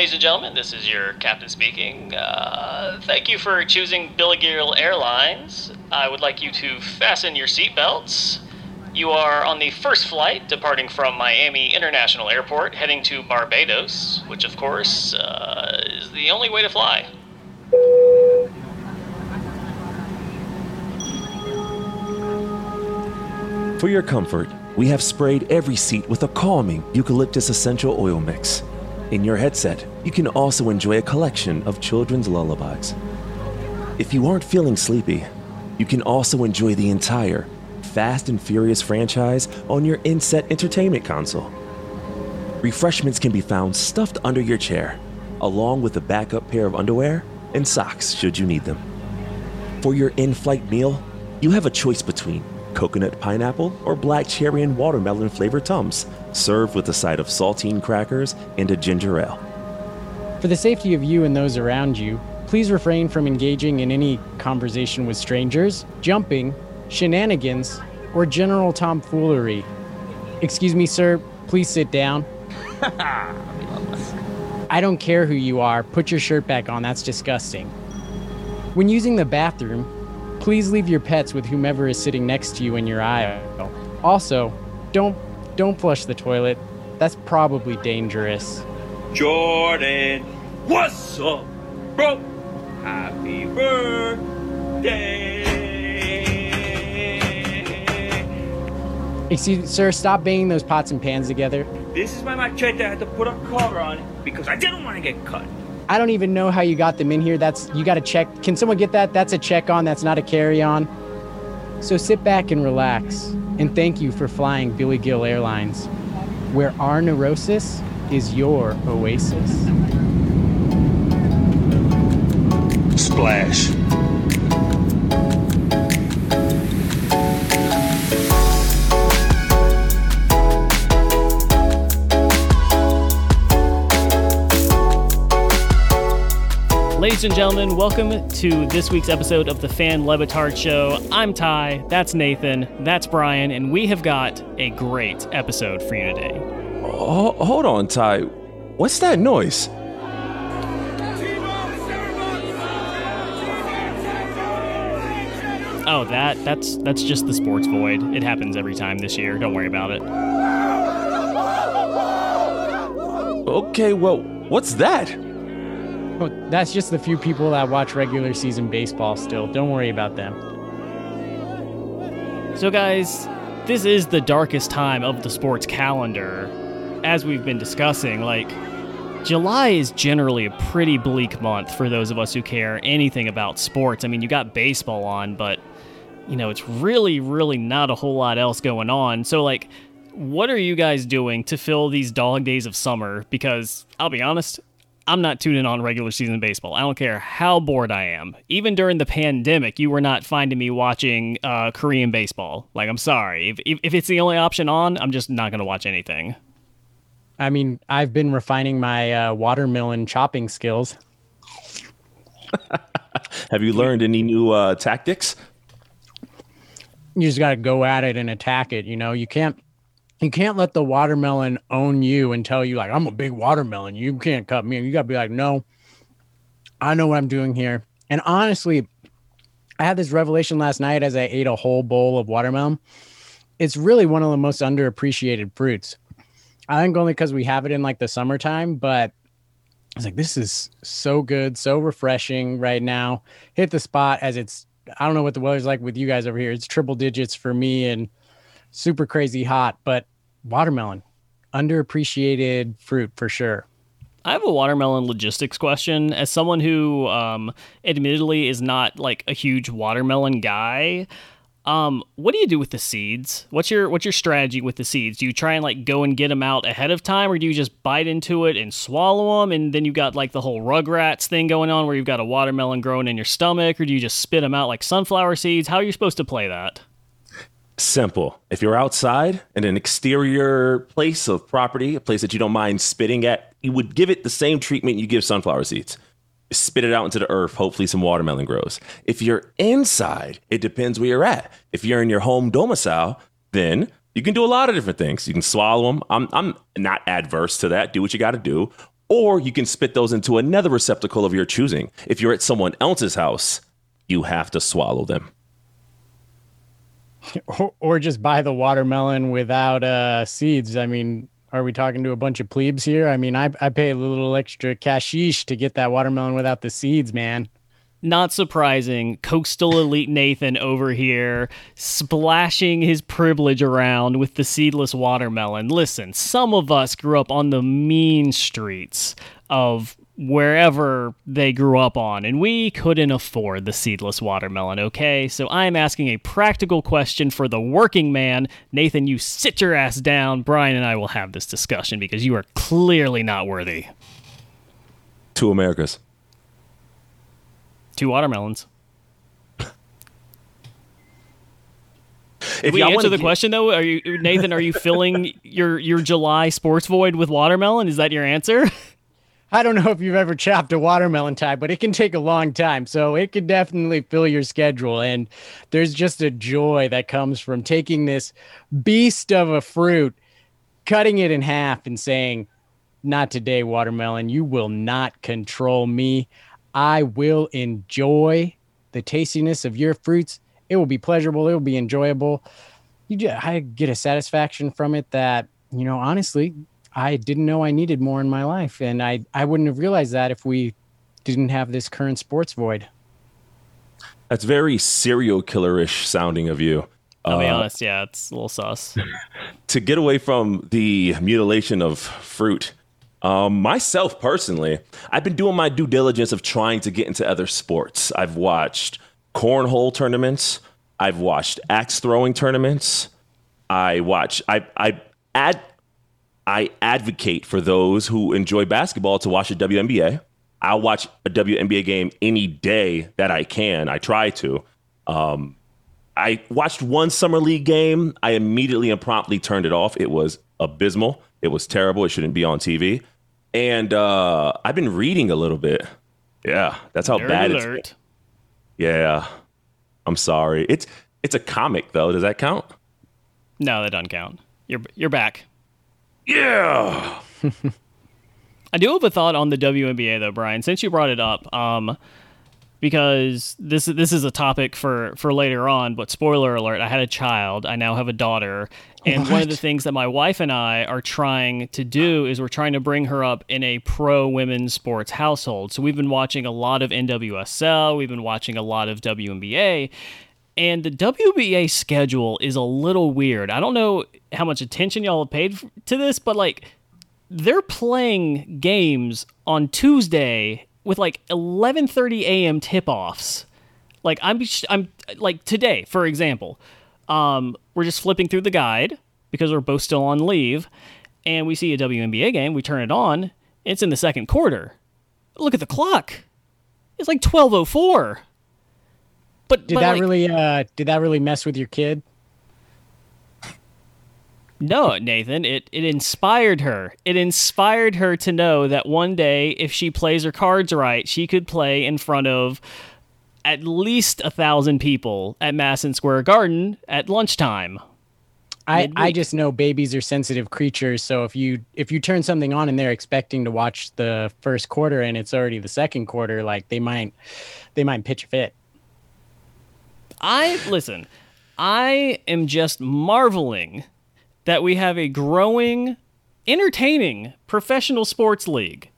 Ladies and gentlemen, this is your captain speaking. Uh, thank you for choosing Billy Airlines. I would like you to fasten your seatbelts. You are on the first flight departing from Miami International Airport, heading to Barbados, which, of course, uh, is the only way to fly. For your comfort, we have sprayed every seat with a calming eucalyptus essential oil mix. In your headset, you can also enjoy a collection of children's lullabies. If you aren't feeling sleepy, you can also enjoy the entire Fast and Furious franchise on your inset entertainment console. Refreshments can be found stuffed under your chair, along with a backup pair of underwear and socks should you need them. For your in flight meal, you have a choice between coconut pineapple or black cherry and watermelon flavored Tums, served with a side of saltine crackers and a ginger ale. For the safety of you and those around you, please refrain from engaging in any conversation with strangers, jumping, shenanigans, or general tomfoolery. Excuse me, sir, please sit down. I don't care who you are, put your shirt back on, that's disgusting. When using the bathroom, please leave your pets with whomever is sitting next to you in your aisle. Also, don't don't flush the toilet. That's probably dangerous. Jordan, what's up, bro? Happy birthday. Excuse me, sir, stop banging those pots and pans together. This is my machete. I had to put a cover on it because I didn't want to get cut. I don't even know how you got them in here. That's you got to check. Can someone get that? That's a check on. That's not a carry on. So sit back and relax. And thank you for flying Billy Gil Airlines, where our neurosis is your oasis. Splash. Ladies and gentlemen, welcome to this week's episode of the Fan Le Batard Show. I'm Ty, that's Nathan, that's Bryan, and we have got a great episode for you today. Oh, hold on, Ty. What's that noise? Oh, that that's that's just the sports void. It happens every time this year. Don't worry about it. Okay, well, what's that? Oh, that's just the few people that watch regular season baseball still. Don't worry about them. So, guys, this is the darkest time of the sports calendar. As we've been discussing, like, July is generally a pretty bleak month for those of us who care anything about sports. I mean, you got baseball on, but, you know, it's really, really not a whole lot else going on. So, like, what are you guys doing to fill these dog days of summer? Because I'll be honest, I'm not tuning on regular season baseball. I don't care how bored I am. Even during the pandemic, you were not finding me watching uh, Korean baseball. Like, I'm sorry. If, if it's the only option on, I'm just not going to watch anything. I mean, I've been refining my uh, watermelon chopping skills. Have you learned any new uh, tactics? You just got to go at it and attack it. You know, you can't you can't let the watermelon own you and tell you like I'm a big watermelon. You can't cut me. You got to be like, no, I know what I'm doing here. And honestly, I had this revelation last night as I ate a whole bowl of watermelon. It's really one of the most underappreciated fruits. I think only because we have it in like the summertime, but I was like, this is so good, so refreshing right now. Hit the spot as it's, I don't know what the weather's like with you guys over here. It's triple digits for me and super crazy hot, but watermelon, underappreciated fruit for sure. I have a watermelon logistics question. As someone who, um, admittedly, is not like a huge watermelon guy, um, what do you do with the seeds? What's your what's your strategy with the seeds? Do you try and like go and get them out ahead of time, or do you just bite into it and swallow them, and then you got like the whole Rugrats thing going on, where you've got a watermelon growing in your stomach, or do you just spit them out like sunflower seeds? How are you supposed to play that? Simple. If you're outside in an exterior place of property, a place that you don't mind spitting at, you would give it the same treatment you give sunflower seeds. Spit it out into the earth. Hopefully, some watermelon grows. If you're inside, it depends where you're at. If you're in your home domicile, then you can do a lot of different things. You can swallow them. I'm, I'm not adverse to that. Do what you got to do. Or you can spit those into another receptacle of your choosing. If you're at someone else's house, you have to swallow them. Or, or just buy the watermelon without uh, seeds. I mean, are we talking to a bunch of plebes here? I mean, I, I pay a little extra cashish to get that watermelon without the seeds, man. Not surprising, coastal elite Nathan over here splashing his privilege around with the seedless watermelon. Listen, some of us grew up on the mean streets of wherever they grew up on, and we couldn't afford the seedless watermelon, okay? So I'm asking a practical question for the working man. Nathan, you sit your ass down. Bryan and I will have this discussion because you are clearly not worthy. Two Americas. Two watermelons. If we answer the get- question though? Are you Nathan? Are you filling your your July sports void with watermelon? Is that your answer? I don't know if you've ever chopped a watermelon Ty, but it can take a long time. So it can definitely fill your schedule. And there's just a joy that comes from taking this beast of a fruit, cutting it in half, and saying, Not today, watermelon. You will not control me. I will enjoy the tastiness of your fruits. It will be pleasurable. It will be enjoyable. You just, I get a satisfaction from it that, you know, honestly, I didn't know I needed more in my life. And I, I wouldn't have realized that if we didn't have this current sports void. That's very serial killerish sounding of you. I'll be Uh, honest, yeah, it's a little sus. to get away from the mutilation of fruit. Um, myself personally, I've been doing my due diligence of trying to get into other sports. I've watched cornhole tournaments. I've watched axe throwing tournaments. I watch. I I ad. I advocate for those who enjoy basketball to watch the WNBA. I'll watch a WNBA game any day that I can. I try to. Um, I watched one summer league game. I immediately and promptly turned it off. It was abysmal. It was terrible. It shouldn't be on TV. And uh, I've been reading a little bit. Yeah, that's how Nerd bad alert. it's. Yeah, I'm sorry. It's it's a comic though. Does that count? No, that doesn't count. You're you're back. Yeah. I do have a thought on the WNBA though, Bryan. Since you brought it up, um, because this this is a topic for for later on. But spoiler alert: I had a child. I now have a daughter, and one of the things that my wife and I are trying to do is we're trying to bring her up in a pro women's sports household. So we've been watching a lot of NWSL. We've been watching a lot of WNBA. And the WBA schedule is a little weird. I don't know how much attention y'all have paid to this, but like they're playing games on Tuesday with like 11:30 a.m. tip-offs. Like I'm I'm like today, for example, um, we're just flipping through the guide because we're both still on leave, and we see a WNBA game. We turn it on. It's in the second quarter. Look at the clock. It's like 12:04. But Did but that like- really uh did that really mess with your kid? No, Nathan, it, it inspired her. It inspired her to know that one day, if she plays her cards right, she could play in front of at least a thousand people at Madison Square Garden at lunchtime. I, I just know babies are sensitive creatures, so if you if you turn something on and they're expecting to watch the first quarter and it's already the second quarter, like they might they might pitch a fit. I listen, I am just marveling that we have a growing, entertaining professional sports league.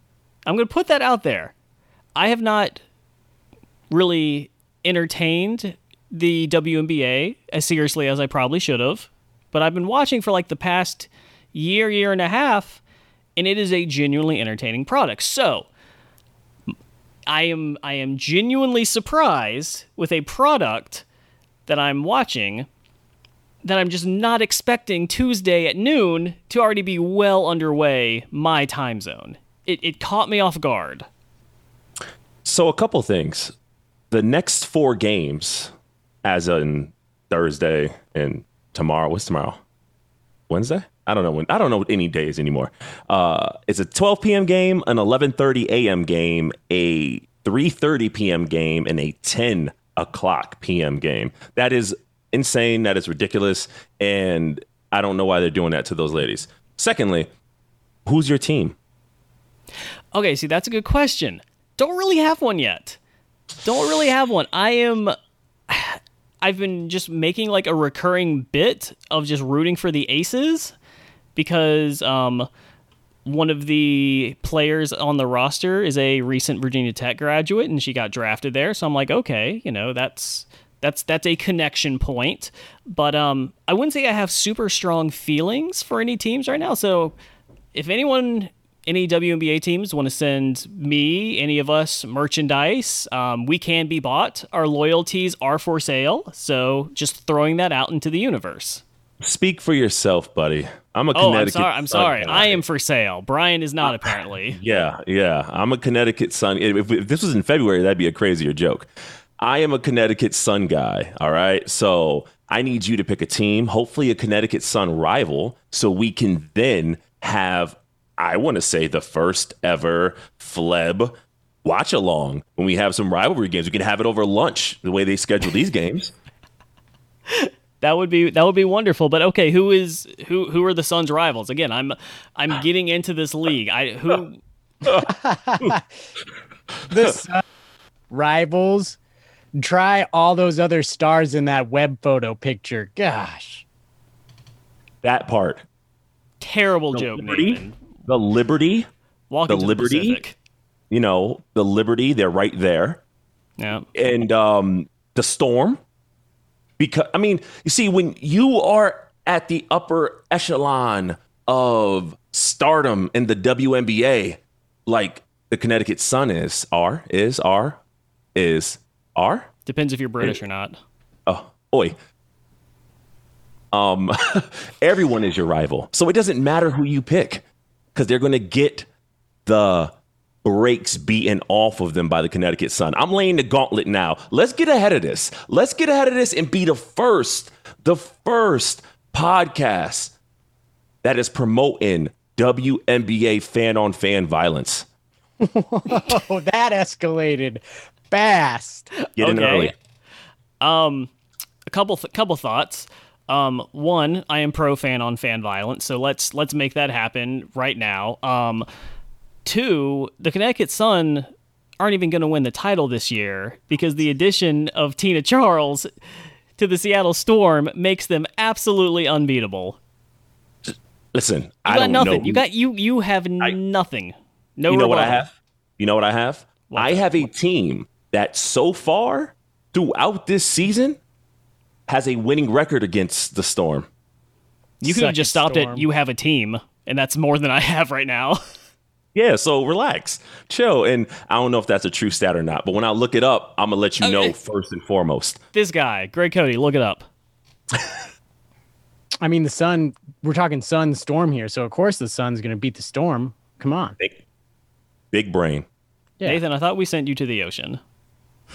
I'm going to put that out there. I have not really entertained the WNBA as seriously as I probably should have, but I've been watching for like the past year, year and a half, and it is a genuinely entertaining product. So, I am I am genuinely surprised with a product that I'm watching that I'm just not expecting Tuesday at noon to already be well underway my time zone. It, it caught me off guard. So a couple things. The next four games, as in Thursday and tomorrow. What's tomorrow? Wednesday? I don't know when. I don't know any days anymore. Uh, it's a 12 p.m. game, an 11:30 a.m. game, a 3:30 p.m. game, and a 10 o'clock p.m. game. That is insane. That is ridiculous, and I don't know why they're doing that to those ladies. Secondly, who's your team? Okay, see, that's a good question. Don't really have one yet. Don't really have one. I am. I've been just making like a recurring bit of just rooting for the Aces because um, one of the players on the roster is a recent Virginia Tech graduate, and she got drafted there. So I'm like, okay, you know, that's that's that's a connection point. But um, I wouldn't say I have super strong feelings for any teams right now. So if anyone any WNBA teams want to send me, any of us, merchandise, um, we can be bought. Our loyalties are for sale. So just throwing that out into the universe. Speak for yourself, buddy. I'm a Oh, I'm Connecticut. sorry. I'm sorry. I am for sale. Bryan is not apparently. Yeah, yeah. I'm a Connecticut Sun. If, if this was in February, that'd be a crazier joke. I am a Connecticut Sun guy. All right. So I need you to pick a team, hopefully a Connecticut Sun rival, so we can then have, I want to say, the first ever Fleb watch along when we have some rivalry games. We can have it over lunch, the way they schedule these games. That would be that would be wonderful. But okay, who is who who are the Suns' rivals? Again, I'm I'm getting into this league. I who The Sun rivals. Try all those other stars in that web photo picture. Gosh. That part. terrible joke, Liberty? Nathan. The Liberty, Walking The Liberty? Pacific. you know, the Liberty, they're right there. Yeah. and um, the storm. Because I mean, you see, when you are at the upper echelon of stardom in the WNBA, like the Connecticut Sun is, are is are is are Depends if you're British or not. oh oi. Um, everyone is your rival, so it doesn't matter who you pick because they're going to get the breaks beaten off of them by the Connecticut Sun. I'm laying the gauntlet now. Let's get ahead of this. Let's get ahead of this and be the first, the first podcast that is promoting WNBA fan on fan violence. Oh, that escalated fast. Get in Okay. early. Um, a couple th- couple thoughts. Um, one, I am pro fan on fan violence, so let's let's make that happen right now. Um, two, the Connecticut Sun aren't even going to win the title this year because the addition of Tina Charles to the Seattle Storm makes them absolutely unbeatable. Listen, You I got don't nothing. know. You got you you have nothing. No, you know what I have? You know what I have? I have a team that so far throughout this season has a winning record against the Storm. You could have Suck just it, stopped Storm. at you have a team, and that's more than I have right now. Yeah, so relax, chill. And I don't know if that's a true stat or not, but when I look it up, I'm gonna let you know first and foremost. this guy, Greg Cote, look it up. I mean, the sun, we're talking sun storm here. So, of course, the sun's going to beat the storm. Come on. Big, big brain. Yeah. Nathan, I thought we sent you to the ocean.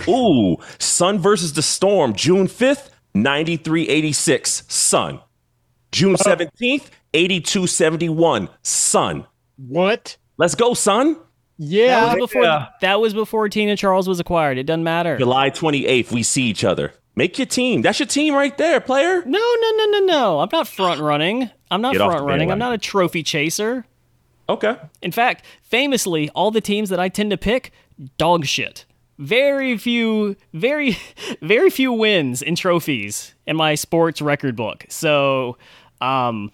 Ooh, Sun versus the Storm, June 5th, 9386, Sun. June 17th, 8271, Sun. What? Let's go, Sun. That Yeah. was before that was before Tina Charles was acquired. It doesn't matter. July 28th, we see each other. Make your team. That's your team right there, player. No, no, no, no, no. I'm not front running. I'm not Get front running. I'm not a trophy chaser. Okay. In fact, famously, all the teams that I tend to pick, dog shit. Very few, very, very few wins in trophies in my sports record book. So, um,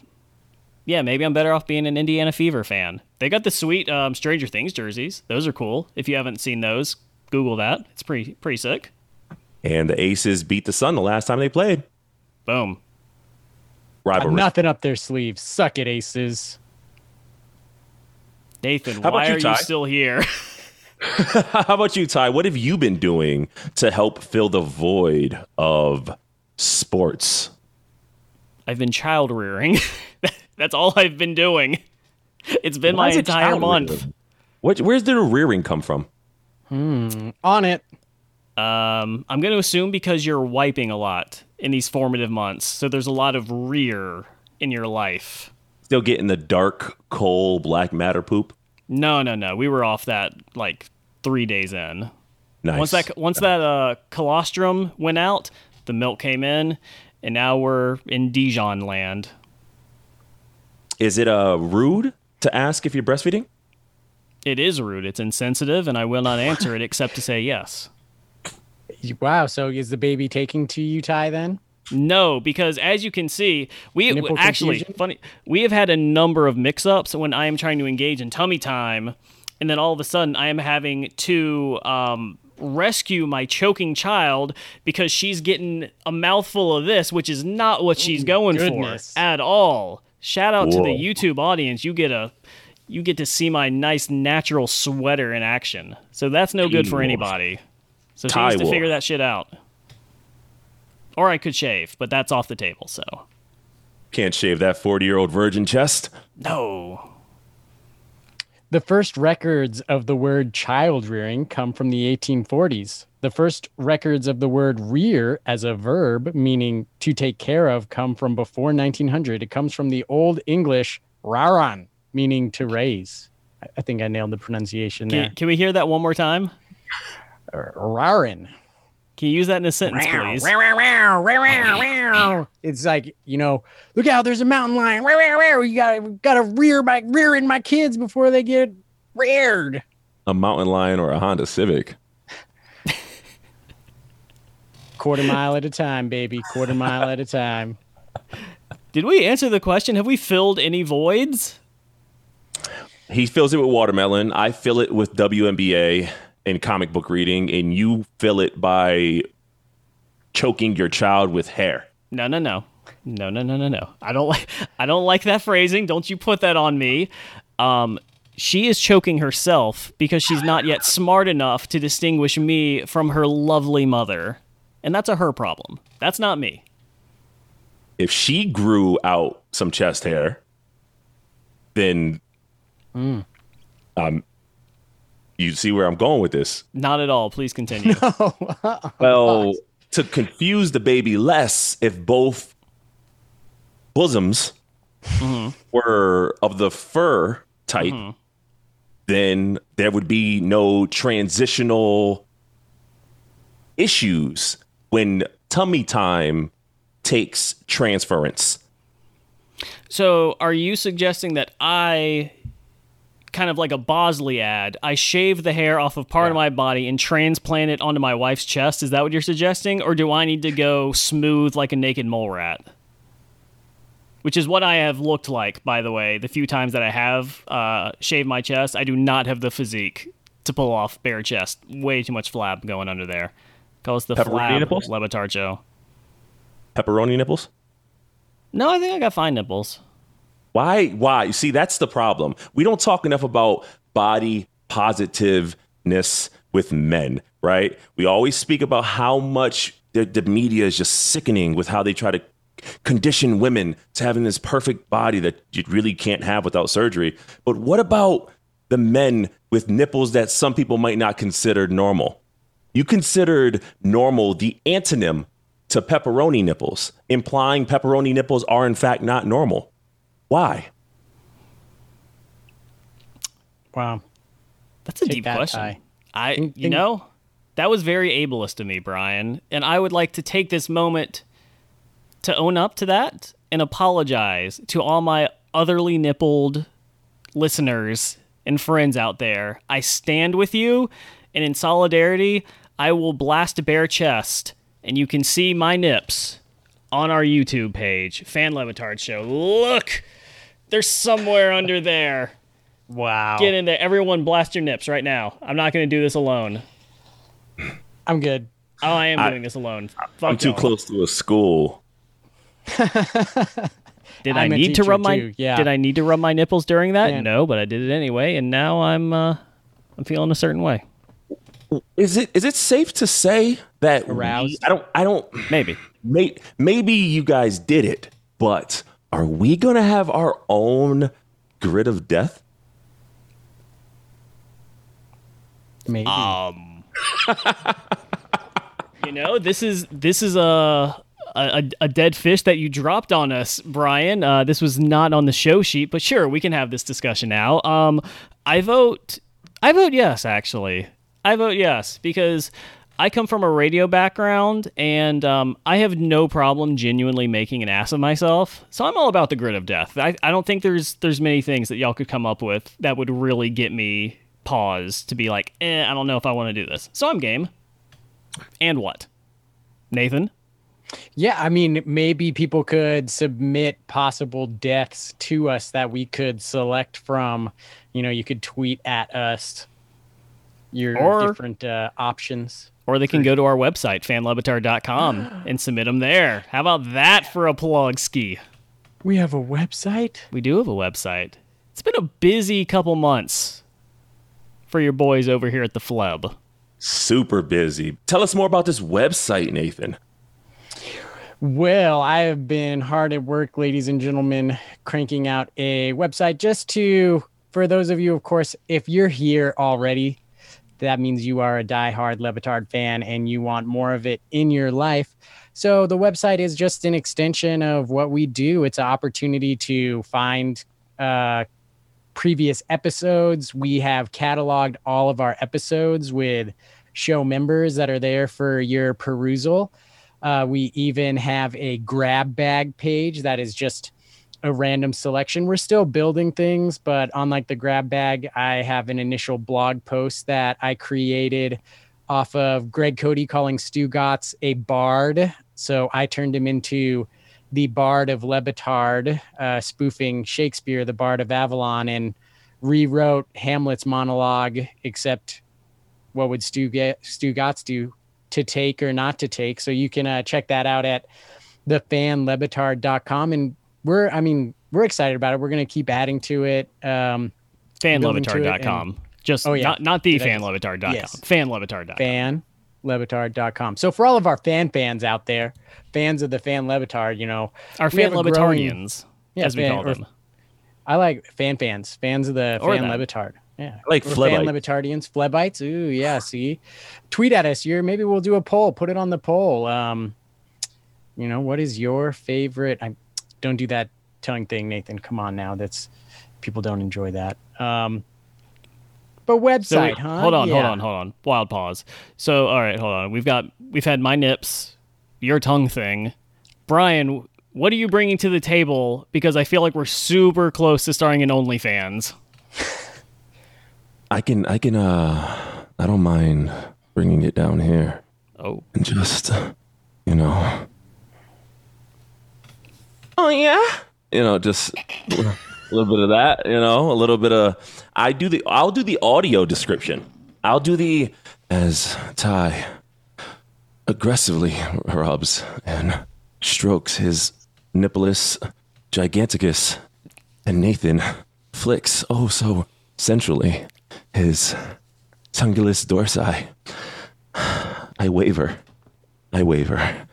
yeah, maybe I'm better off being an Indiana Fever fan. They got the sweet um, Stranger Things jerseys. Those are cool. If you haven't seen those, Google that. It's pretty pretty sick. And the Aces beat the Sun the last time they played. Boom. Rivalry. Nothing up their sleeves. Suck it, aces. Nathan, How about why you, are you still here? How about you, Ty? What have you been doing to help fill the void of sports? I've been child rearing. That's all I've been doing. It's been Why my entire month. rearing? What, where's the rearing come from? On it. Um, I'm going to assume because you're wiping a lot in these formative months, so there's a lot of rear in your life. Still getting the dark, coal, black matter poop? No, no, no. We were off that like three days in. Nice. Once that once that uh, colostrum went out, the milk came in, and now we're in Dijon land. Is it uh, rude to ask if you're breastfeeding? It is rude. It's insensitive, and I will not answer it except to say yes. Wow. So is the baby taking to you, Ty? Then No, because as you can see, we Nipple actually confusion? funny. We have had a number of mix-ups when I am trying to engage in tummy time, and then all of a sudden I am having to um, rescue my choking child because she's getting a mouthful of this, which is not what she's going goodness. for at all. Shout out to the YouTube audience. You get a you get to see my nice natural sweater in action. So that's no good for anybody. So she needs to figure that shit out. Or I could shave, but that's off the table. So Can't shave that 40 year old virgin chest. no. The first records of the word child rearing come from the 1840s. The first records of the word rear as a verb, meaning to take care of, come from before 1900. It comes from the Old English raran, meaning to raise. I- think I nailed the pronunciation there. Can, can we hear that one more time? Uh, raran. Can you use that in a sentence, please? It's like you know, look out! There's a mountain lion. You gotta gotta rear my rear in my kids before they get reared. A mountain lion or a Honda Civic. Quarter mile at a time, baby. Quarter mile at a time. Did we answer the question? Have we filled any voids? He fills it with watermelon. I fill it with WNBA and comic book reading, and you fill it by choking your child with hair. No, no, no. No, no, no, no, no. I don't like I don't like that phrasing. Don't you put that on me. Um she is choking herself because she's not yet smart enough to distinguish me from her lovely mother. And that's a her problem. That's not me. If she grew out some chest hair, then um, you see where I'm going with this. Not at all. Please continue. No. Well, to confuse the baby less, if both bosoms mm-hmm. were of the fur type, mm-hmm. then there would be no transitional issues when tummy time takes transference. So, are you suggesting that I, kind of like a Bosley ad, I shave the hair off of part of my body and transplant it onto my wife's chest? Is that what you're suggesting? Or do I need to go smooth like a naked mole rat? Which is what I have looked like, by the way. The few times that I have uh, shaved my chest, I do not have the physique to pull off bare chest. Way too much flab going under there. Call us the Pepperoni flab nipples? Levitard. Pepperoni nipples? No, I think I got fine nipples. Why? Why? You see, that's the problem. We don't talk enough about body positiveness with men, right? We always speak about how much the, the media is just sickening with how they try to condition women to having this perfect body that you really can't have without surgery. But what about the men with nipples that some people might not consider normal? You considered normal the antonym to pepperoni nipples, implying pepperoni nipples are in fact not normal. Why? Wow. That's a Take deep that, question. Ty. I, Think- you know, that was very ableist of me, Bryan, and I would like to take this moment to own up to that and apologize to all my otherly nippled listeners and friends out there. I stand with you, and in solidarity, I will blast a bare chest, and you can see my nips on our YouTube page, Fan Le Batard Show. Look, they're somewhere under there. Wow. Get in there. Everyone blast your nips right now. I'm not going to do this alone. I'm good. Oh, I am I- doing this alone. Fuck I'm too y'all. close to a school. Did I I'm a need to teacher rub my yeah. Did I need to rub my nipples during that? Yeah. No, but I did it anyway, and now I'm uh I'm feeling a certain way. Is it is it safe to say that we- I don't I don't Maybe. may, maybe you guys did it, but are we going to have our own grid of death? Maybe. Um You know, this is this is a a, a dead fish that you dropped on us, Bryan. Uh, this was not on the show sheet, but sure, we can have this discussion now. Um, I vote, I vote yes. Actually, I vote yes because I come from a radio background, and um, I have no problem genuinely making an ass of myself. So I'm all about the grid of death. I, I don't think there's there's many things that y'all could come up with that would really get me pause to be like, eh, I don't know if I want to do this. So I'm game. And what? Nathan? Yeah, I mean, maybe people could submit possible deaths to us that we could select from. You know, you could tweet at us your Or- different uh, options. Or they can go to our website, fanlevitar.com, and submit them there. How about that for a plug, Ski? We have a website. We do have a website. It's been a busy couple months for your boys over here at the Fleb. Super busy. Tell us more about this website, Nathan. Well, I have been hard at work, ladies and gentlemen, cranking out a website just to, for those of you, of course, if you're here already, that means you are a diehard Le Batard fan and you want more of it in your life. So the website is just an extension of what we do. It's an opportunity to find uh, previous episodes. We have cataloged all of our episodes with show members that are there for your perusal. Uh, we even have a grab bag page that is just a random selection. We're still building things, but unlike the grab bag, I have an initial blog post that I created off of Greg Cote calling Stugotz a bard. So I turned him into the Bard of Le Batard, uh, spoofing Shakespeare, the Bard of Avalon, and rewrote Hamlet's monologue, except what would Stu, get, Stugotz do to take or not to take. So you can uh, check that out at thefanlebetard.com. And we're, I mean, we're excited about it. We're going to keep adding to it. Um, building to Fanlevitar.com. Just Oh, yeah. not not the Did I- fanlevitar.com. Yes. Fanlevitar.com. fanlebetard.com. So for all of our fan fans out there, fans of the fan Le Batard, you know, Our we have a growing- fanlevitarians, Yeah, as we call them. I like fan fans, fans of the Or fan that. Le Batard. Yeah. I like We're fan Flebites. Levitardians, Flebites. Ooh, yeah. See, tweet at us. You're maybe we'll do a poll. Put it on the poll. Um, you know, what is your favorite? I don't do that tongue thing, Nathan. Come on now. That's people don't enjoy that. Um, but website, So wait, huh? hold on, hold on, hold on. Wild pause. So all right, hold on. We've got we've had my nips, your tongue thing. Bryan, what are you bringing to the table? Because I feel like we're super close to starting an OnlyFans. I can, I can, uh, I don't mind bringing it down here Oh, and just, you know. Oh, yeah? You know, just a little bit of that, you know, a little bit of, I do the, I'll do the audio description. I'll do the, as Ty aggressively rubs and strokes his nipplus giganticus, and Nathan flicks oh so sensually his tungulus dorsi. I waver. I waver.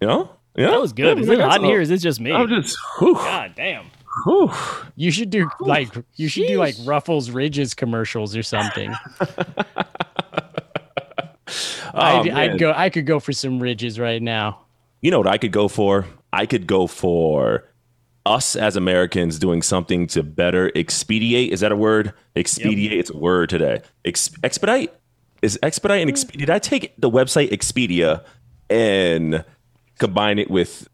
You know? Yeah. that was good. Yeah, Is it hot in here? Is it just me? I'm just, whew, God damn. whew. You should do like you should do like Ruffles Ridges commercials or something. Oh, I'd. I'd go. I could go for some ridges right now. You know what I could go for? I could go for us as Americans doing something to better expedite. Is that a word? Expedite. It's a word today. Ex- expedite is expedite and mm. expedite. Did I take the website Expedia and combine it with?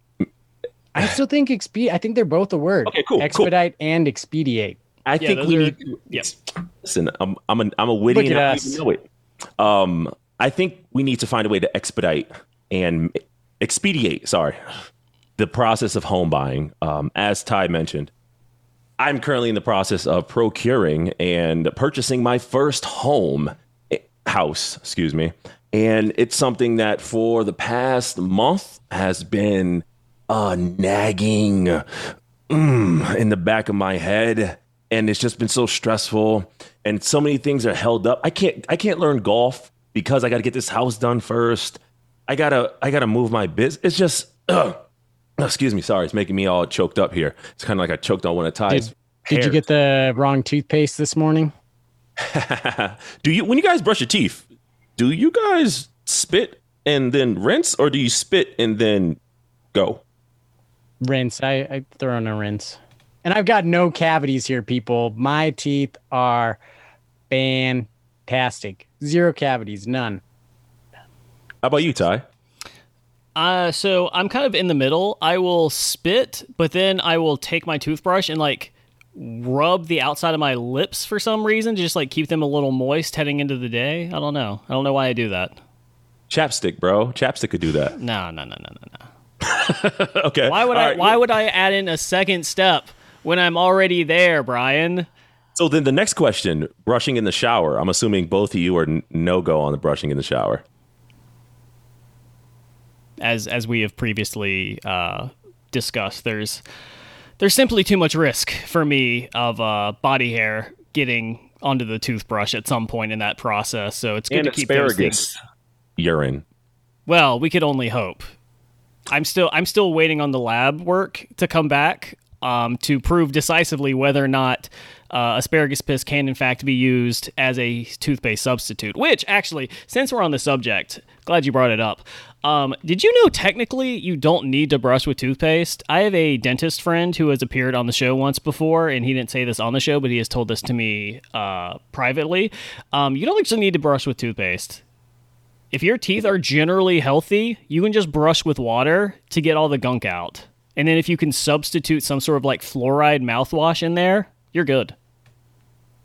I still think expedite. I think they're both a word. Okay, cool, cool. Expedite and expedite. I Yeah, think we are- need. To, yep. Listen, I'm I'm a, I'm a witty Look and I don't even know it. Um, I think we need to find a way to expedite and expedite. Sorry, the process of home buying. Um, as Ty mentioned, I'm currently in the process of procuring and purchasing my first home eh, house. Excuse me, and it's something that for the past month has been uh, nagging mm, in the back of my head. And it's just been so stressful. And so many things are held up. I can't i can't learn golf because i got to get this house done first. I gotta i gotta move my business it's just ugh. excuse me sorry it's making me all choked up here. It's kind of like i choked on one of Ty's Did, did you get the wrong toothpaste this morning? do you when you guys brush your teeth do you guys spit and then rinse or do you spit and then go Rinse. I, I throw in a rinse. And I've got no cavities here, people. My teeth are fantastic. Zero cavities, none. how about you ty Uh, so I'm kind of in the middle. I will spit, but then I will take my toothbrush and like rub the outside of my lips for some reason, to just like keep them a little moist heading into the day. I don't know. I don't know why I do that. Chapstick, bro. Chapstick could do that. No, no, no, no, no, no. okay. Why would all I? right. Why would I add in a second step when I'm already there, Bryan? So then the next question: brushing in the shower. I'm assuming both of you are no go on the brushing in the shower. As as we have previously uh, discussed, there's there's simply too much risk for me of uh, body hair getting onto the toothbrush at some point in that process. So it's good And to keep those things. asparagus urine. Well, we could only hope. I'm still I'm still waiting on the lab work to come back um, to prove decisively whether or not uh, asparagus piss can in fact be used as a toothpaste substitute. Which actually, since we're on the subject, glad you brought it up. Um, did you know technically you don't need to brush with toothpaste? I have a dentist friend who has appeared on the show once before, and he didn't say this on the show, but he has told this to me uh, privately. Um, you don't actually need to brush with toothpaste if your teeth are generally healthy, you can just brush with water to get all the gunk out. And then if you can substitute some sort of like fluoride mouthwash in there, you're good.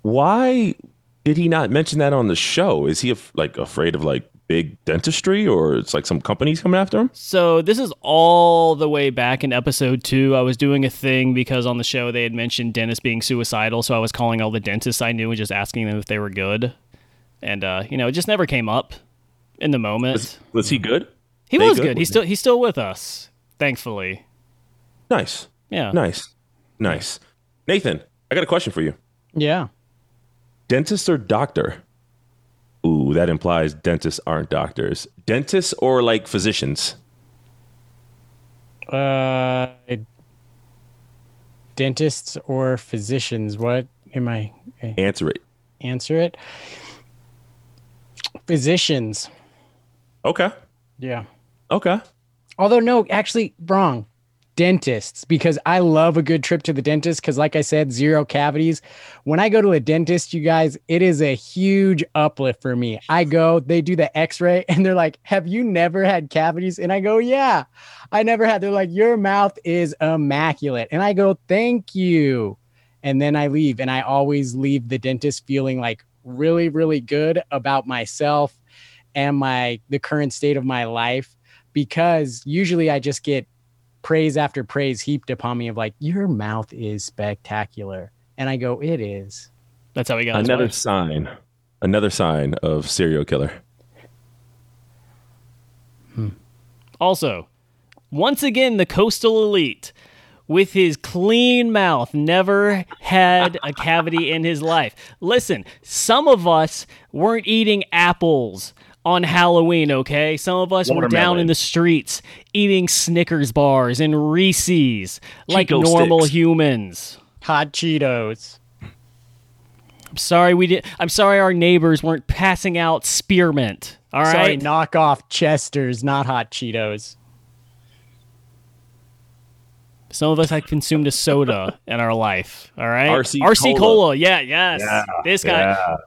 Why did he not mention that on the show? Is he like afraid of like big dentistry, or it's like some companies coming after him? So this is all the way back in episode two. I was doing a thing because on the show they had mentioned dentists being suicidal, so I was calling all the dentists I knew and just asking them if they were good. And uh, you know, it just never came up in the moment. Was, was he good? he they was good? good. He's still he's still with us, thankfully. Nice, Yeah. nice, nice. Nathan, I got a question for you. Yeah. Dentist or doctor? Ooh, that implies dentists aren't doctors. Dentists or like physicians? Uh, dentists or physicians? What am I? Answer it. Answer it. Physicians. Okay. Yeah. Okay. Although no, actually wrong. Dentists because I love a good trip to the dentist because like I said zero cavities. When I go to a dentist, you guys, it is a huge uplift for me. I go, they do the x-ray and they're like, "Have you never had cavities?" And I go, "Yeah. I never had." They're like, "Your mouth is immaculate." And I go, "Thank you." And then I leave and I always leave the dentist feeling like really really good about myself and my the current state of my life because usually I just get praise after praise heaped upon me of like your mouth is spectacular and I go it is That's how he got his Another wife. sign. Another sign of serial killer. Hmm. Also, once again, the coastal elite, with his clean mouth, never had a cavity in his life. Listen, some of us weren't eating apples on Halloween, okay? Some of us were down in the streets eating Snickers bars and Reese's like Chico normal sticks. humans. hot Cheetos I'm sorry we did. I'm sorry our neighbors weren't passing out spearmint. All right. sorry knock off Chester's not hot Cheetos Some of us had consumed a soda in our life. All right. RC Cola. Cola. Yeah. Yes. Yeah, This guy. Yeah.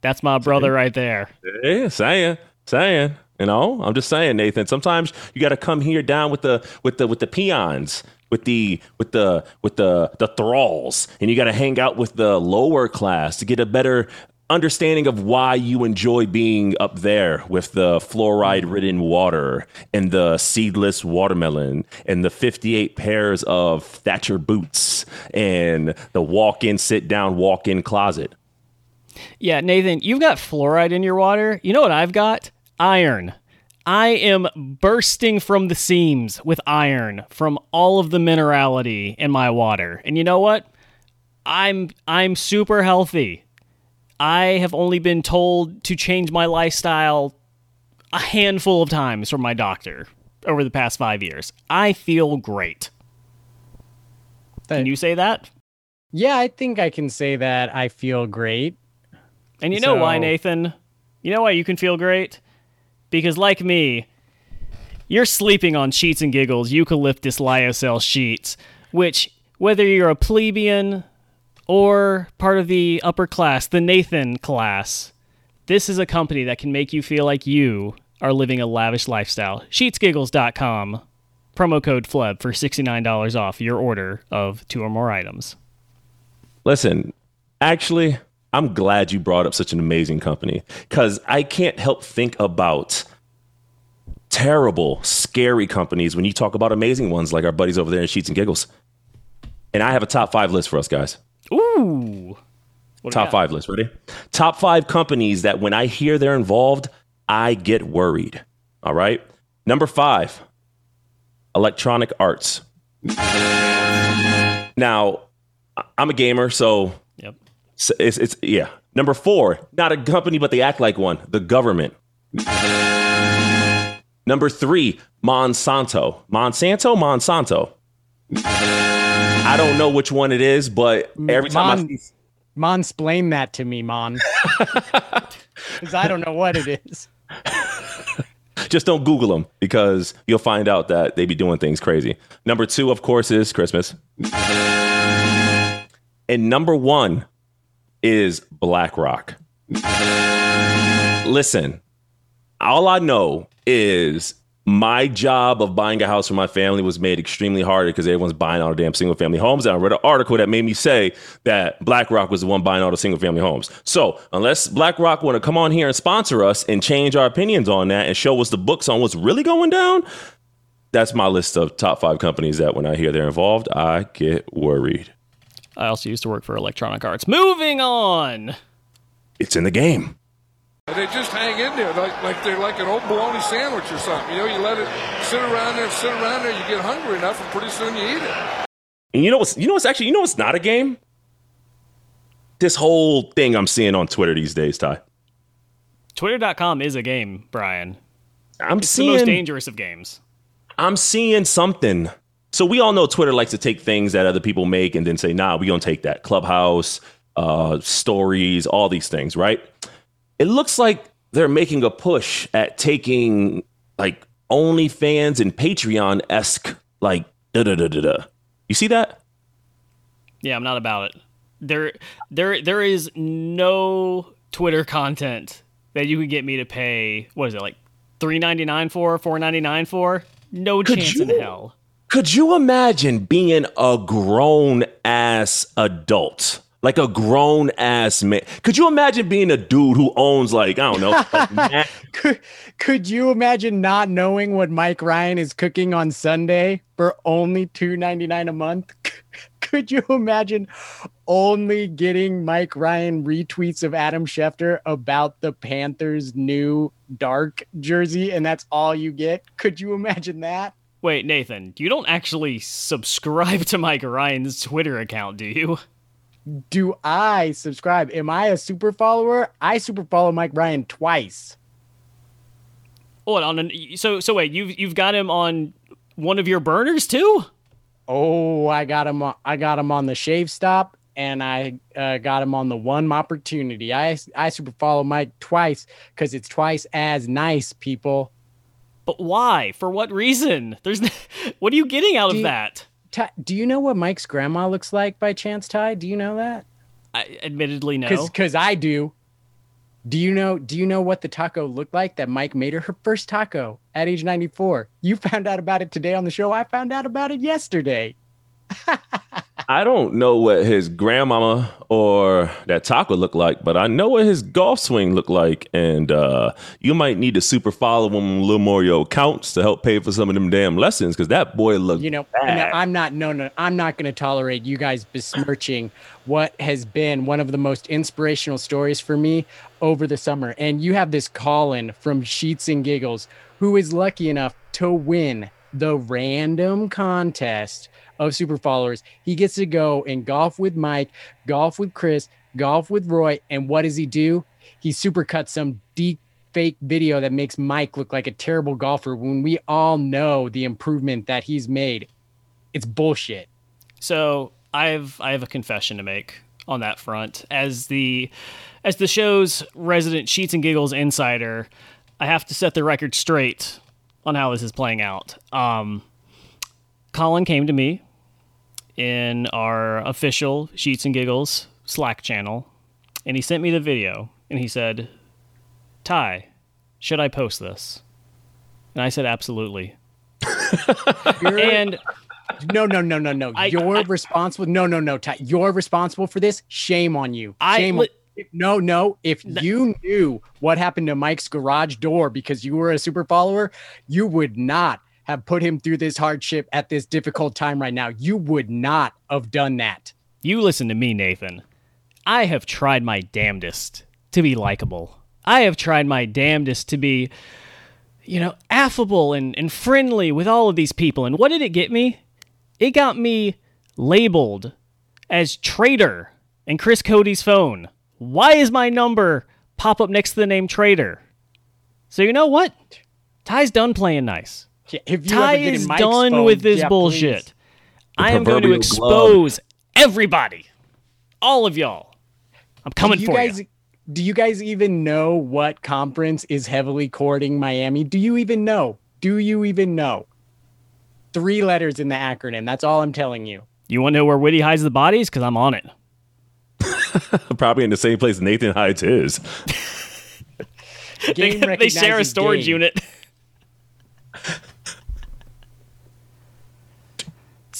That's my brother right there. Yeah, saying, saying. You know, I'm just saying, Nathan. Sometimes you got to come here down with the with the with the peons, with the with the with the the thralls, and you got to hang out with the lower class to get a better understanding of why you enjoy being up there with the fluoride ridden water and the seedless watermelon and the 58 pairs of Thatcher boots and the walk in, sit down, walk in closet. Yeah, Nathan, you've got fluoride in your water. You know what I've got? Iron. I am bursting from the seams with iron from all of the minerality in my water. And you know what? I'm I'm super healthy. I have only been told to change my lifestyle a handful of times from my doctor over the past 5 years. I feel great. Can you say that? yeah I think I can say that I feel great And you know why, Nathan? You know why you can feel great? Because, like me, you're sleeping on sheets and giggles eucalyptus lyocell sheets, which, whether you're a plebeian or part of the upper class, the Nathan class, this is a company that can make you feel like you are living a lavish lifestyle. Sheetsgiggles.com. Promo code FLEB for $69 off your order of two or more items. Listen, actually, I'm glad you brought up such an amazing company because I can't help think about terrible, scary companies when you talk about amazing ones like our buddies over there in Sheets and Giggles. And I have a top five list for us guys. Ooh. What Top five list. Ready? Top five companies that when I hear they're involved, I get worried. All right. Number five, Electronic Arts. now, I'm a gamer, so Yep. s- it's, it's yeah. Number four, not a company, but they act like one. The government. Number three, Monsanto. Monsanto, Monsanto. I don't know which one it is, but every time I Mon- see Monsplain that to me, Mon. Because I don't know what it is. just don't Google them because you'll find out that they be doing things crazy. Number two, of course, is Christmas. and number one is BlackRock. Listen, all I know is my job of buying a house for my family was made extremely harder because everyone's buying all the damn single family homes. And I read an article that made me say that BlackRock was the one buying all the single family homes. So unless BlackRock want to come on here and sponsor us and change our opinions on that and show us the books on what's really going down, that's my list of top five companies that when I hear they're involved, I get worried. I also used to work for Electronic Arts. Moving on. It's in the game. They just hang in there like, like they're like an old bologna sandwich or something. You know, you let it sit around there, sit around there, you get hungry enough, and pretty soon you eat it. And you know what's you know what's actually you know what's not a game? This whole thing I'm seeing on Twitter these days, Ty. Twitter.com is a game, Brian. I'm It's the most dangerous of games. I'm seeing something. So we all know Twitter likes to take things that other people make and then say, "Nah, we gonna take that." Clubhouse, uh, stories, all these things, right? It looks like they're making a push at taking like OnlyFans and Patreon esque like da da da da da. You see that? Yeah, I'm not about it. There, there, there is no Twitter content that you could get me to pay. What is it like? Three ninety nine for, four ninety nine for? No Could chance you- in hell. Could you imagine being a grown ass adult? Like a grown ass man. Could you imagine being a dude who owns like, I don't know, Could, could you imagine not knowing what Mike Ryan is cooking on Sunday for only two ninety nine a month? Could you imagine only getting Mike Ryan retweets of Adam Schefter about the Panthers' new dark jersey, and that's all you get? Could you imagine that? Wait, Nathan, you don't actually subscribe to Mike Ryan's Twitter account, do you? Do I subscribe? Am I a super follower? I super follow Mike Ryan twice. Hold on. So, so wait, you've you've got him on one of your burners too? Oh, I got him. On, I got him on the shave stop, and I uh, got him on the one opportunity. I I super follow Mike twice because it's twice as nice, people. But why? For what reason? There's, n- what are you getting out Do of you- that? Ty, do you know what Mike's grandma looks like by chance, Ty? Do you know that? I, admittedly, no. Because I do. Do you know? Do you know what the taco looked like that Mike made her her first taco at age ninety four? You found out about it today on the show. I found out about it yesterday. I don't know what his grandmama or that taco looked like, but I know what his golf swing looked like. And uh, you might need to super follow him a little more of your accounts to help pay for some of them damn lessons because that boy looked you know, bad. I'm not no no I'm not going to tolerate you guys besmirching what has been one of the most inspirational stories for me over the summer. And you have this Colin from Sheets and Giggles who is lucky enough to win the random contest of super followers. He gets to go and golf with Mike, golf with Chris, golf with Roy, and what does he do? He super cuts some deep fake video that makes Mike look like a terrible golfer when we all know the improvement that he's made. It's bullshit. So I've I have a confession to make on that front. As the as the show's resident Sheets and Giggles insider, I have to set the record straight on how this is playing out. Um, Colin came to me in our official Sheets and Giggles Slack channel, and he sent me the video, and he said, "Ty, should I post this?" And I said, "Absolutely." and no, no, no, no, no. I- You're I- responsible. No, no, no. Ty, you're responsible for this. Shame on you. Shame li- on no, no. If you knew what happened to Mike's garage door because you were a super follower, you would not have put him through this hardship at this difficult time right now. You would not have done that. You listen to me, Nathan. I have tried my damnedest to be likable. I have tried my damnedest to be, you know, affable and, and friendly with all of these people. And what did it get me? It got me labeled as traitor in Chris Cody's phone. Why is my number pop up next to the name traitor? So you know what? Ty's done playing nice. Yeah, If you Ty ever is done phone, with this yeah, bullshit. please. I am going to proverbial expose everybody, all of y'all. I'm coming do you for guys, you. Do you guys even know what conference is heavily courting Miami? Do you even know? Do you even know? Three letters in the acronym. That's all I'm telling you. You want to know where Whitty hides the bodies? Because I'm on it. Probably in the same place Nathan hides his. Game they share a storage game. unit.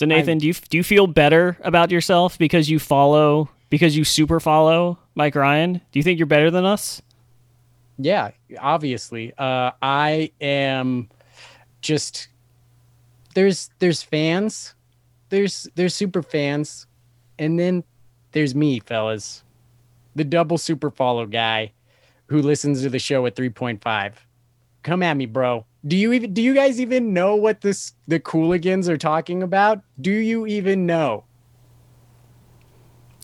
so Nathan, do you do you feel better about yourself because you follow because you super follow Mike Ryan? Do you think you're better than us? Yeah, obviously. Uh, I am just there's there's fans, there's there's super fans, and then there's me, fellas, the double super follow guy who listens to the show at three point five. Come at me, bro. Do you even do you guys even know what this the Cooligans are talking about? Do you even know?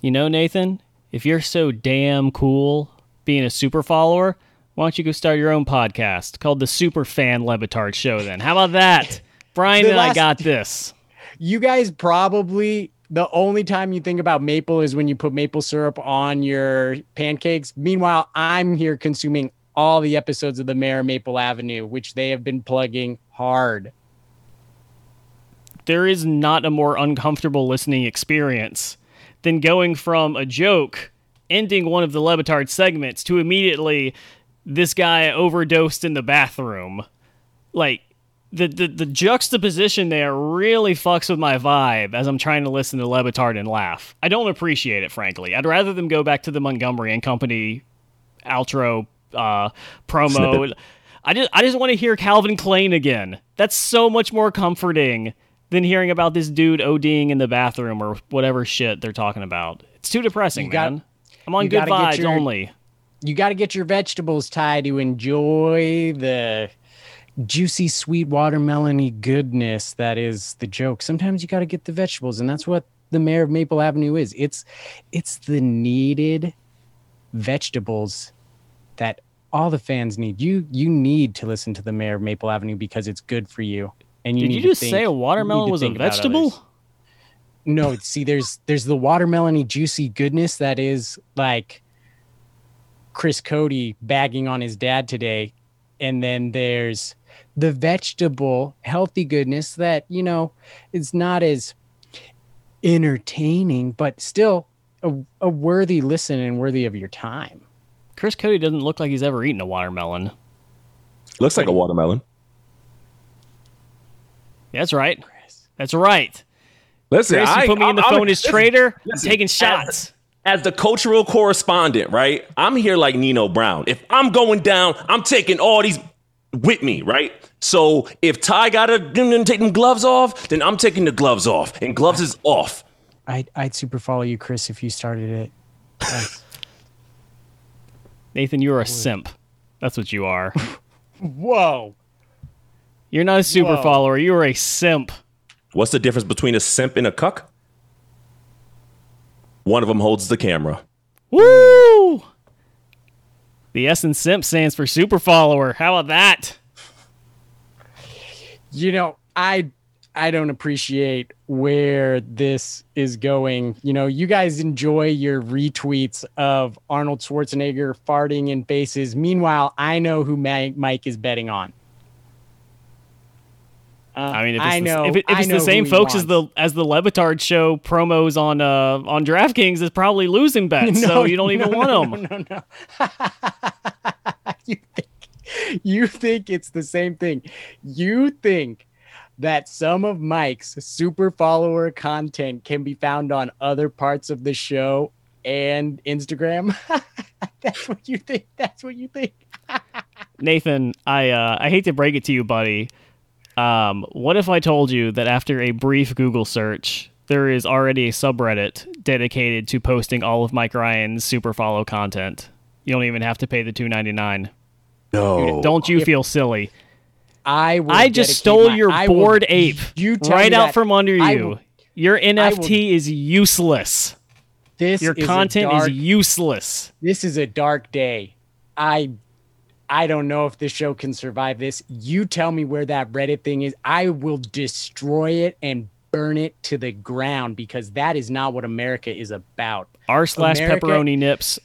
You know, Nathan, if you're so damn cool being a super follower, why don't you go start your own podcast called the Super Fan Le Batard Show? Then how about that? Brian and I got this. you guys probably the only time you think about maple is when you put maple syrup on your pancakes. Meanwhile, I'm here consuming all the episodes of the Mayor Maple Avenue, which they have been plugging hard. there is not a more uncomfortable listening experience than going from a joke ending one of the Le Batard segments to immediately this guy overdosed in the bathroom. Like the, the the juxtaposition there really fucks with my vibe as I'm trying to listen to Le Batard and laugh. I don't appreciate it, frankly. I'd rather them go back to the Montgomery and Company outro uh, promo. Snippet. I just I just want to hear Calvin Klein again. That's so much more comforting than hearing about this dude ODing in the bathroom or whatever shit they're talking about. It's too depressing, got- man. I'm on good vibes your- only. You got to get your vegetables tied to enjoy the juicy, sweet watermelony goodness that is the joke. Sometimes you got to get the vegetables, and that's what the Mayor of Maple Avenue is. It's it's the needed vegetables that all the fans need. You you need to listen to the Mayor of Maple Avenue because it's good for you. And you Did you just think- say a watermelon was a vegetable? No, see, there's there's the watermelony juicy goodness that is like Chris Cody bagging on his dad today, and then there's the vegetable healthy goodness that you know is not as entertaining, but still a, a worthy listen and worthy of your time. Chris Cody doesn't look like he's ever eaten a watermelon. Looks like a watermelon. That's right. That's right. Listen, Chris, you I, put me in the I'm- phone I'm- as listen, traitor. I'm taking shots. As the cultural correspondent, right? I'm here like Nino Brown. If I'm going down, I'm taking all these with me, right? So if Ty gotta take them gloves off, then I'm taking the gloves off, and gloves is off. I'd, I'd super follow you, Chris, if you started it. That's- Nathan, you're a simp. That's what you are. Whoa. You're not a super Whoa. follower. You're a simp. What's the difference between a simp and a cuck? One of them holds the camera. Woo! The S in simp stands for super follower. How about that? you know i i don't appreciate where this is going. You know you guys enjoy your retweets of arnold schwarzenegger farting in faces. Meanwhile i know who mike is betting on. Uh, I mean, if it's, I the, know, if, it, if it's the same folks as the as the Le Batard show promos on uh on DraftKings, is probably losing bets, so you don't even no, want no, them. No, no, you think you think it's the same thing. You think that some of Mike's super follower content can be found on other parts of the show and Instagram? That's what you think. That's what you think. Nathan, I uh, I hate to break it to you, buddy. Um, what if I told you that after a brief Google search, there is already a subreddit dedicated to posting all of Mike Ryan's super follow content? You don't even have to pay the two ninety nine. No. Don't you feel silly? I will I just stole my- your I will- board ape You right out from under you. will- Your will- NFT is useless. This Your content dark- is useless. this is a dark day. I I don't know if this show can survive this. You tell me where that Reddit thing is. I will destroy it and burn it to the ground because that is not what America is about. R slash pepperoni nips.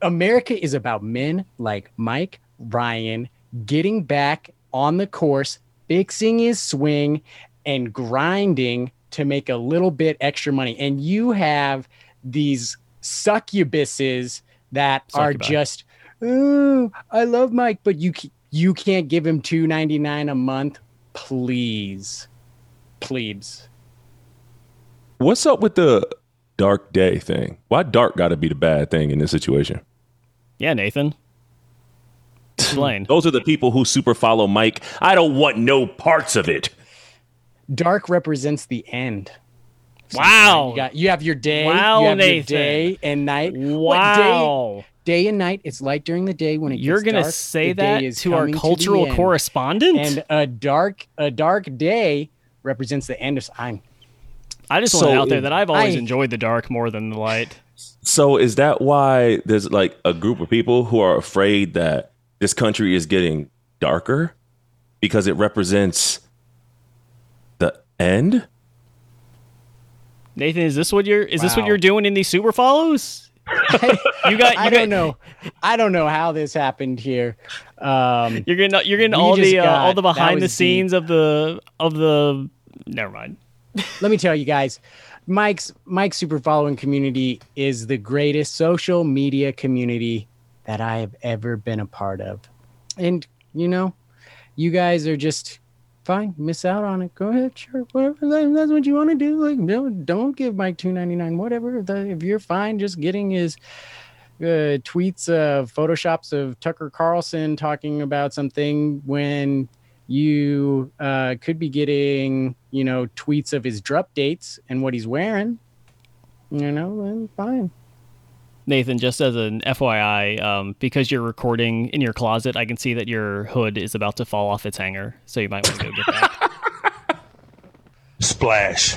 America is about men like Mike Ryan getting back on the course, fixing his swing, and grinding to make a little bit extra money. And you have these succubuses that are just, oh, I love Mike, but you you can't give him two ninety nine a month, please, plebes. What's up with the dark day thing? Why dark got to be the bad thing in this situation? Yeah, Nathan. Explain. Those are the people who super follow Mike. I don't want no parts of it. Dark represents the end. wow. You got you have your day. Wow, you have your day and night. What day, Wow. day and night. It's light during the day when it You're gets gonna dark, say the day that is to our cultural end. correspondent? And a dark a dark day represents the end of time. I just So want out there that I've always I- enjoyed the dark more than the light. So is that why there's like a group of people who are afraid that this country is getting darker because it represents the end? Nathan, is this what you're is this what you're doing in these super follows? you got you I got, don't know. I don't know how this happened here. Um, You're getting you're getting all just the uh, all the behind the was scenes of the of the never mind. let me tell you guys, Mike's Mike's super following community is the greatest social media community that I have ever been a part of. And you know, you guys are just fine. Miss out on it. Go ahead, sure, whatever. That's what you want to do. Like, no, don't give Mike two ninety nine. Whatever. If you're fine, just getting his uh, tweets of photoshops of Tucker Carlson talking about something when you uh, could be getting, you know, tweets of his drop dates and what he's wearing. You know, then fine. Nathan, just as an FYI, um, because you're recording in your closet, I can see that your hood is about to fall off its hanger, so you might want to go get that. Splash.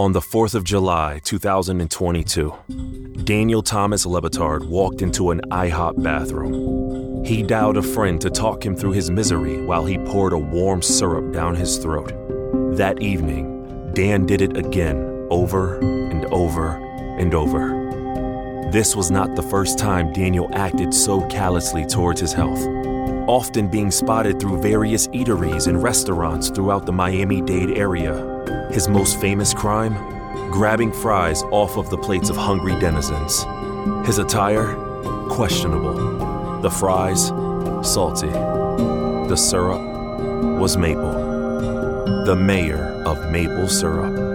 On the 4th of July, 2022, Daniel Thomas Le Batard walked into an IHOP bathroom. He dialed a friend to talk him through his misery while he poured a warm syrup down his throat. That evening, Dan did it again, over and over and over. This was not the first time Daniel acted so callously towards his health, often being spotted through various eateries and restaurants throughout the Miami Dade area. His most famous crime? Grabbing fries off of the plates of hungry denizens. His attire? Questionable. The fries? Salty. The syrup was maple. The mayor of maple syrup.